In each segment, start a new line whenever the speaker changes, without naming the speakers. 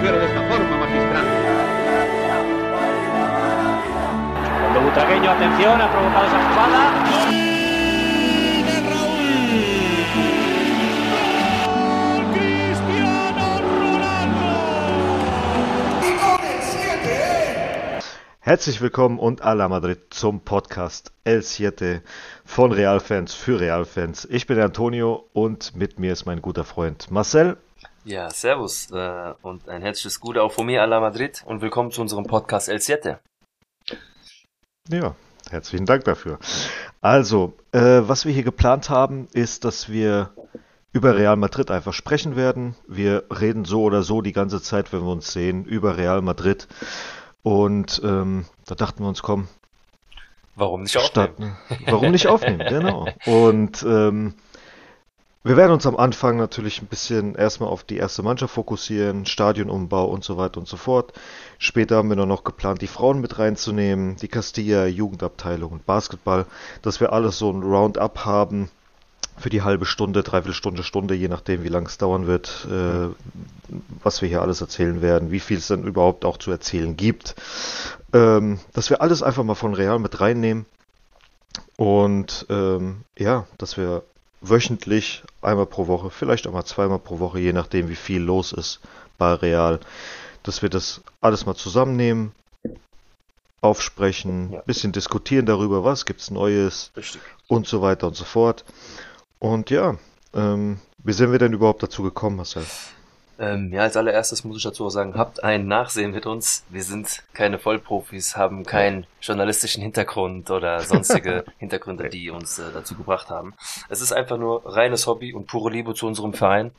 mujer de esta forma, magistral.
Cuando Butragueño, atención, ha provocado esa jugada.
Herzlich willkommen und a la Madrid zum Podcast El Siete von Realfans für Realfans. Ich bin Antonio und mit mir ist mein guter Freund Marcel.
Ja, servus äh, und ein herzliches Gute auch von mir a la Madrid und willkommen zu unserem Podcast El Siete.
Ja, herzlichen Dank dafür. Also, äh, was wir hier geplant haben, ist, dass wir über Real Madrid einfach sprechen werden. Wir reden so oder so die ganze Zeit, wenn wir uns sehen, über Real Madrid. Und ähm, da dachten wir uns, komm.
Warum nicht aufnehmen?
Starten. Warum nicht aufnehmen, genau. Und ähm, wir werden uns am Anfang natürlich ein bisschen erstmal auf die erste Mannschaft fokussieren, Stadionumbau und so weiter und so fort. Später haben wir nur noch geplant, die Frauen mit reinzunehmen, die Castilla, Jugendabteilung und Basketball, dass wir alles so ein Roundup haben für die halbe Stunde, dreiviertel Stunde, Stunde, je nachdem, wie lang es dauern wird, äh, was wir hier alles erzählen werden, wie viel es denn überhaupt auch zu erzählen gibt. Ähm, dass wir alles einfach mal von Real mit reinnehmen und ähm, ja, dass wir wöchentlich einmal pro Woche, vielleicht auch mal zweimal pro Woche, je nachdem, wie viel los ist bei Real, dass wir das alles mal zusammennehmen, aufsprechen, ja. bisschen diskutieren darüber, was gibt's Neues Richtig. und so weiter und so fort. Und ja, ähm, wie sind wir denn überhaupt dazu gekommen, Marcel?
Ähm, ja, als allererstes muss ich dazu auch sagen, habt ein Nachsehen mit uns. Wir sind keine Vollprofis, haben keinen journalistischen Hintergrund oder sonstige Hintergründe, die uns äh, dazu gebracht haben. Es ist einfach nur reines Hobby und pure Liebe zu unserem Verein,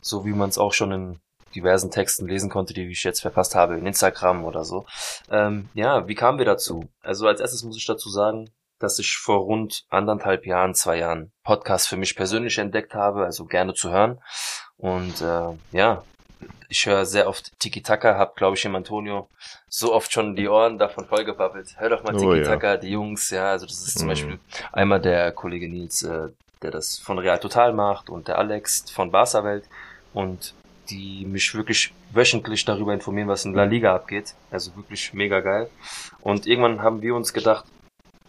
so wie man es auch schon in diversen Texten lesen konnte, die ich jetzt verfasst habe, in Instagram oder so. Ähm, ja, wie kamen wir dazu? Also als erstes muss ich dazu sagen, dass ich vor rund anderthalb Jahren, zwei Jahren Podcast für mich persönlich entdeckt habe, also gerne zu hören. Und äh, ja, ich höre sehr oft Tiki Taka, hab glaube ich im Antonio so oft schon die Ohren davon vollgebabbelt. Hör doch mal oh, Tiki Taka, ja. die Jungs, ja, also das ist mm. zum mhm. Beispiel einmal der Kollege Nils, äh, der das von Real Total macht und der Alex von Barca Welt und die mich wirklich wöchentlich darüber informieren, was in La Liga abgeht. Also wirklich mega geil. Und irgendwann haben wir uns gedacht,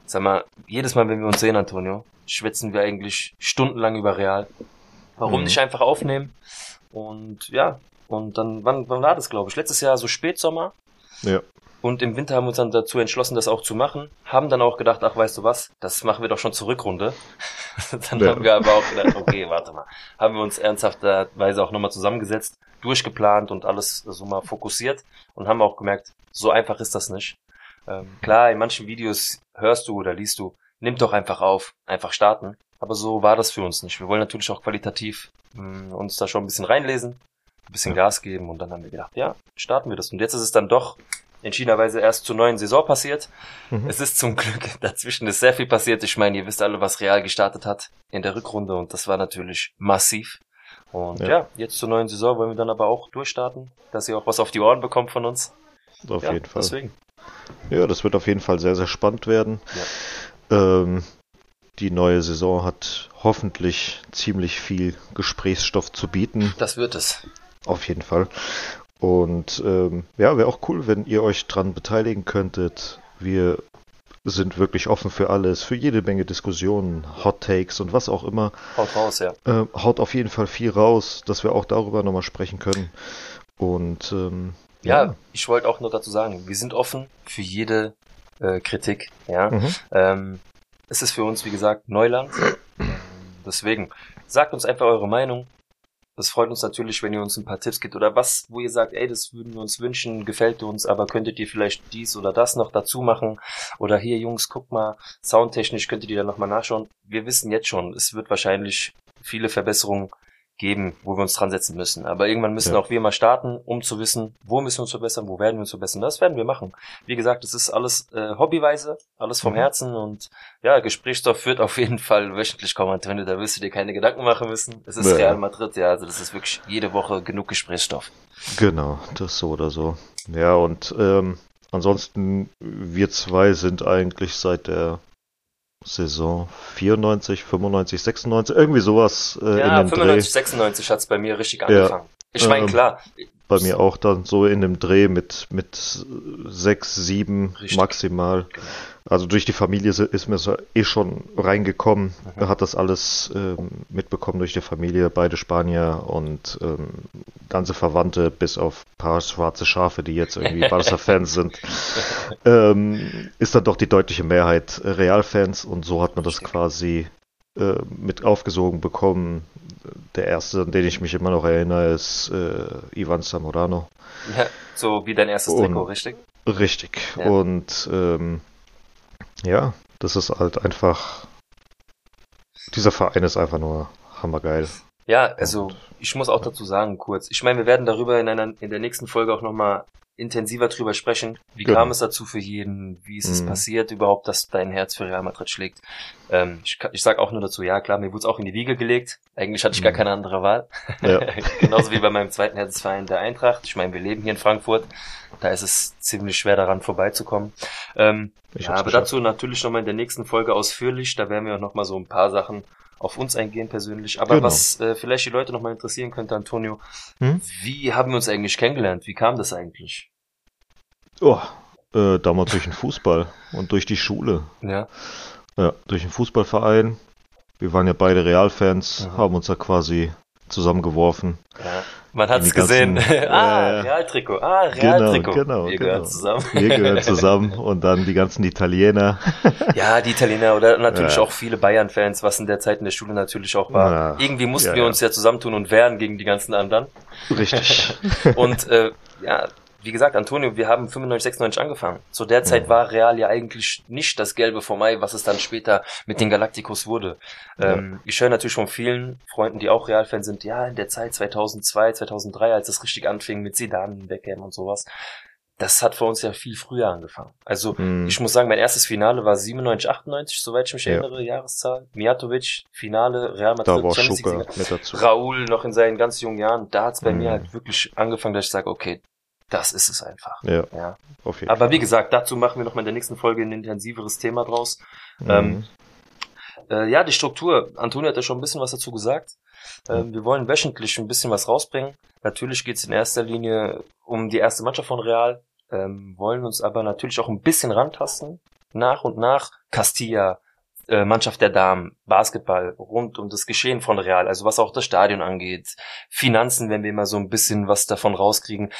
Sag mal, jedes Mal, wenn wir uns sehen, Antonio, schwätzen wir eigentlich stundenlang über Real. Warum mhm. nicht einfach aufnehmen? Und ja, und dann, wann, wann war das, glaube ich? Letztes Jahr so Spätsommer.
Ja.
Und im Winter haben wir uns dann dazu entschlossen, das auch zu machen. Haben dann auch gedacht, ach, weißt du was, das machen wir doch schon zur Rückrunde. dann ja. haben wir aber auch gedacht, okay, warte mal. Haben wir uns ernsthafterweise auch nochmal zusammengesetzt, durchgeplant und alles so mal fokussiert und haben auch gemerkt, so einfach ist das nicht. Ähm, klar, in manchen Videos hörst du oder liest du, nimm doch einfach auf, einfach starten. Aber so war das für uns nicht. Wir wollen natürlich auch qualitativ mh, mm, uns da schon ein bisschen reinlesen, ein bisschen Gas geben und dann haben wir gedacht, ja, starten wir das. Und jetzt ist es dann doch entschiedenerweise erst zur neuen Saison passiert. Mhm. Es ist zum Glück, dazwischen ist sehr viel passiert. Ich meine, ihr wisst alle, was Real gestartet hat in der Rückrunde und das war natürlich massiv. Und ja, ja jetzt zur neuen Saison wollen wir dann aber auch durchstarten, dass ihr auch was auf die Ohren bekommt von uns.
Auf ja, jeden Fall. Deswegen. Ja, das wird auf jeden Fall sehr, sehr spannend werden. Ja. Ähm, die neue Saison hat hoffentlich ziemlich viel Gesprächsstoff zu bieten.
Das wird es.
Auf jeden Fall. Und ähm, ja, wäre auch cool, wenn ihr euch dran beteiligen könntet. Wir sind wirklich offen für alles, für jede Menge Diskussionen, Hot Takes und was auch immer.
Haut raus, ja.
Äh, haut auf jeden Fall viel raus, dass wir auch darüber nochmal sprechen können. Und ähm,
ja, ja. ich wollte auch nur dazu sagen, wir sind offen für jede äh, Kritik. Ja, mhm. ähm, es ist für uns, wie gesagt, Neuland. Deswegen sagt uns einfach eure Meinung. Das freut uns natürlich, wenn ihr uns ein paar Tipps gibt oder was, wo ihr sagt, ey, das würden wir uns wünschen, gefällt uns, aber könntet ihr vielleicht dies oder das noch dazu machen? Oder hier, Jungs, guck mal, soundtechnisch könntet ihr da nochmal nachschauen. Wir wissen jetzt schon, es wird wahrscheinlich viele Verbesserungen geben, wo wir uns dran setzen müssen. Aber irgendwann müssen ja. auch wir mal starten, um zu wissen, wo müssen wir uns verbessern, wo werden wir uns verbessern. Das werden wir machen. Wie gesagt, es ist alles äh, hobbyweise, alles vom mhm. Herzen und ja, Gesprächsstoff wird auf jeden Fall wöchentlich kommen, Antonio. Da wirst du dir keine Gedanken machen müssen. Es ist. Real Madrid, ja, also das ist wirklich jede Woche genug Gesprächsstoff.
Genau, das so oder so. Ja, und ähm, ansonsten, wir zwei sind eigentlich seit der Saison 94, 95, 96, irgendwie sowas
äh, ja, in den 95, Dreh. 96 hat's bei mir richtig angefangen. Ja, ich meine, ähm, klar,
bei mir auch dann so in dem Dreh mit, mit sechs, sieben
Richtig.
maximal.
Genau.
Also durch die Familie ist mir so eh schon reingekommen.
Mhm.
Hat das alles ähm, mitbekommen durch die Familie, beide Spanier und ähm, ganze Verwandte, bis auf ein paar schwarze Schafe, die jetzt irgendwie Barca-Fans sind, ähm, ist dann doch die deutliche Mehrheit Real-Fans und so hat man das quasi äh, mit aufgesogen bekommen. Der erste, an den ich mich immer noch erinnere, ist äh, Ivan Zamorano.
Ja, so wie dein erstes Trikot, richtig?
Richtig.
Ja.
Und ähm, ja, das ist halt einfach. Dieser Verein ist einfach nur hammergeil.
Ja, also
Und-
ich muss auch dazu sagen, kurz. Ich meine, wir werden darüber in, einer, in der nächsten Folge auch nochmal intensiver drüber sprechen. Wie
Genau.
kam es dazu für jeden? Wie ist es
Mhm.
passiert überhaupt, dass dein Herz für Real Madrid schlägt? Ähm, ich, ich sag auch nur dazu, ja klar, mir wurde es auch in die Wiege gelegt. Eigentlich hatte ich gar
Mhm.
keine andere Wahl.
Ja.
Genauso wie bei meinem zweiten Herzensverein der Eintracht. Ich meine, wir leben hier in Frankfurt. Da ist es ziemlich schwer daran vorbeizukommen. Ähm,
Ich
ja, aber
geschafft.
dazu natürlich nochmal in der nächsten Folge ausführlich. Da werden wir auch nochmal so ein paar Sachen auf uns eingehen persönlich. Aber
Genau.
was äh, vielleicht die Leute nochmal interessieren könnte, Antonio,
Hm?
wie haben wir uns eigentlich kennengelernt? Wie kam das eigentlich?
Oh, äh, damals durch den Fußball und durch die Schule.
Ja,
Ja, durch den Fußballverein. Wir waren ja beide Realfans,
Mhm.
haben uns da quasi zusammengeworfen.
ja. Man hat es
ganzen-
gesehen. ah. Realtrikot. Ah, Realtrikot.
genau,
Wir
genau.
gehören zusammen.
Wir gehören zusammen und dann die ganzen Italiener.
Ja, die Italiener oder natürlich
Ja.
auch viele Bayern-Fans, was in der Zeit in der Schule natürlich auch war.
Ja.
Irgendwie mussten
Ja,
wir uns ja zusammentun und wehren gegen die ganzen anderen.
Richtig.
Und äh, ja, wie gesagt, Antonio, wir haben 95, 96 angefangen. Zu der Zeit
Mhm.
war Real ja eigentlich nicht das Gelbe vom Ei, was es dann später mit den Galacticos wurde. Ähm, ich höre natürlich von vielen Freunden, die auch Real-Fans sind, ja, in der Zeit 2002, 2003, als es richtig anfing mit Zidane, Beckham und sowas. Das hat für uns ja viel früher angefangen. Also
Hm.
ich muss sagen, mein erstes Finale war 97, 98, soweit ich mich
Ja.
erinnere, Jahreszahl. Mijatovic, Finale, Real Madrid,
da war
Champions
dazu.
Raoul noch in seinen ganz jungen Jahren, da hat's bei
Mhm.
mir halt wirklich angefangen, dass ich sage, okay, das ist es einfach.
Ja,
Ja.
auf jeden
Aber wie gesagt, dazu machen wir noch mal in der nächsten Folge ein intensiveres Thema draus.
Fall.
ähm, Äh, ja, die Struktur. Antonio hat ja schon ein bisschen was dazu gesagt. Ähm, wir wollen wöchentlich ein bisschen was rausbringen. Natürlich geht's in erster Linie um die erste Mannschaft von Real. Ähm, wollen uns aber natürlich auch ein bisschen rantasten. Nach und nach Castilla, äh, Mannschaft der Damen, Basketball, rund um das Geschehen von Real, also was auch das Stadion angeht, Finanzen, wenn wir mal so ein bisschen was davon rauskriegen.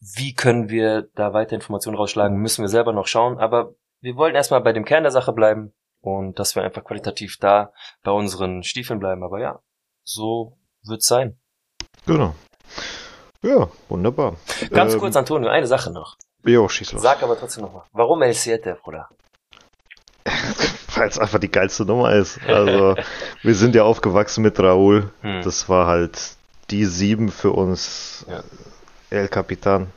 Wie können wir da weiter Informationen rausschlagen, müssen wir selber noch schauen, aber wir wollen erstmal bei dem Kern der Sache bleiben und dass wir einfach qualitativ da bei unseren Stiefeln bleiben, aber ja, so wird's sein.
Genau. Ja, wunderbar.
Ganz
Ähm,
kurz, Antonio, eine Sache noch.
Jo, schieß los.
Sag aber trotzdem nochmal, warum El Siete, Bruder?
Weil es einfach die geilste Nummer ist. Also, wir sind ja aufgewachsen mit Raúl.
Hm.
Das war halt die sieben für uns.
Ja.
El Capitan.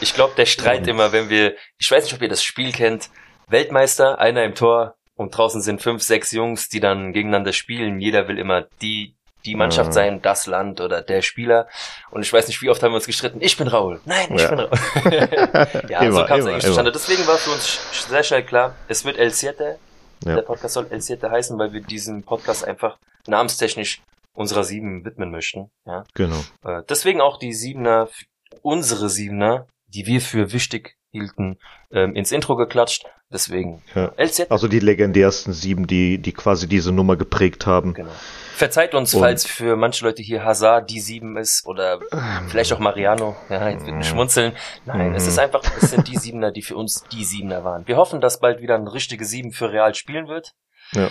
Ich glaube, der Streit
Und-
immer, wenn wir, ich weiß nicht, ob ihr das Spiel kennt, Weltmeister, einer im Tor und draußen sind fünf, sechs Jungs, die dann gegeneinander spielen. Jeder will immer die, die Mannschaft
Mhm.
sein, das Land oder der Spieler. Und ich weiß nicht, wie oft haben wir uns gestritten. Ich bin Raul. Nein, ich
Ja.
bin Raul. ja, so
Immer,
kam es eigentlich zustande. Deswegen war für uns sehr schnell klar, es wird El Siete.
Ja.
Der Podcast soll El Siete heißen, weil wir diesen Podcast einfach namenstechnisch unserer Sieben widmen möchten. Ja.
Genau.
Äh, deswegen auch die Siebener, unsere Siebener, die wir für wichtig hielten, ähm, ins Intro geklatscht. Deswegen
Ja.
LZ.
Also die legendärsten sieben, die, die quasi diese Nummer geprägt haben.
Genau. Verzeiht uns,
Und-
falls für manche Leute hier Hazard die Sieben ist oder vielleicht auch Mariano. Ja, jetzt wird ein schmunzeln. Nein,
Mhm.
es ist einfach, es sind die Siebener, die für uns die Siebener waren. Wir hoffen, dass bald wieder ein richtige Sieben für Real spielen wird.
Ja.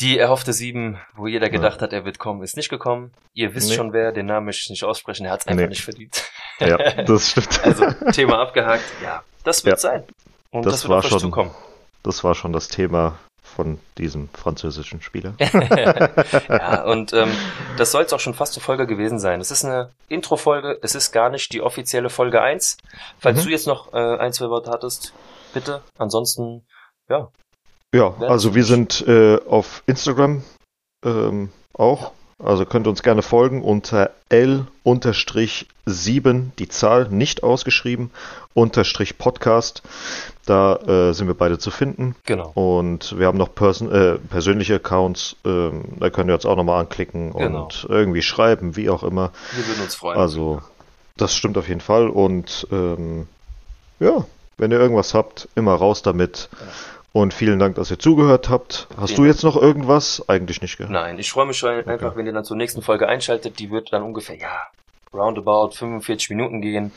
Die erhoffte Sieben, wo jeder gedacht hat, er wird kommen, ist nicht gekommen. Ihr wisst
Nee.
schon wer, den Namen möchte ich nicht aussprechen, er hat es einfach
Nee.
nicht verdient.
Ja, das stimmt.
Also Thema abgehakt. Ja, das wird
Ja.
sein. Und
Das
das, wird
war
auf euch
schon-
zukommen.
Das war schon das Thema von diesem französischen Spieler.
ja, und ähm, das soll es auch schon fast zur Folge gewesen sein. Es ist eine Intro-Folge, es ist gar nicht die offizielle Folge 1. Falls
Mhm.
du jetzt noch äh, ein, zwei Worte hattest, bitte. Ansonsten, ja.
Ja,
Ja,
also wir sind äh, auf Instagram ähm, auch. Also könnt ihr uns gerne folgen unter L-7, die Zahl nicht ausgeschrieben, unterstrich Podcast. Da äh, sind wir beide zu finden.
Genau.
Und wir haben noch person äh, persönliche Accounts. Ähm, da könnt ihr uns auch nochmal anklicken
Genau.
und irgendwie schreiben, wie auch immer.
Wir würden uns freuen.
Also Das stimmt auf jeden Fall. Und ähm, ja, wenn ihr irgendwas habt, immer raus damit. Und vielen Dank, dass ihr zugehört habt. Hast
Vielen
du jetzt noch irgendwas? Eigentlich nicht, gell?
Nein, ich freue mich schon einfach, wenn ihr dann zur nächsten Folge einschaltet. Die wird dann ungefähr, ja, roundabout 45 Minuten gehen.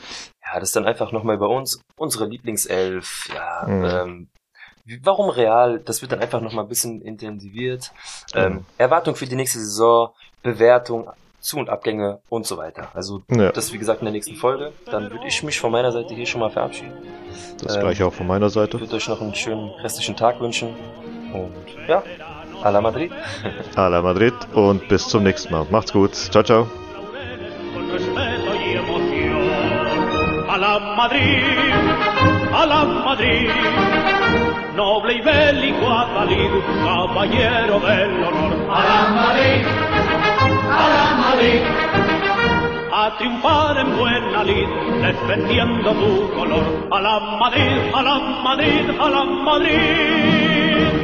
Ja, das ist dann einfach nochmal bei uns, unsere Lieblingself, ja,
Mhm.
ähm, warum Real? Das wird dann einfach nochmal ein bisschen intensiviert. Ähm,
Mhm.
Erwartung für die nächste Saison, Bewertung, Zu- und Abgänge und so weiter. Also
Ja,
das wie gesagt in der nächsten Folge. Dann würde ich mich von meiner Seite hier schon mal verabschieden.
das
ähm,
gleiche auch von meiner
Ich
Seite.
würde euch noch einen schönen restlichen Tag wünschen. Und ja, a la Madrid.
A la Madrid und bis zum nächsten Mal. Macht's gut. Ciao, ciao.
A la Madrid, a la Madrid, noble y bélico Adalid, caballero del honor. A la Madrid, a la Madrid, a triunfar en buena lid, defendiendo tu color. A la Madrid, a la Madrid, a la Madrid.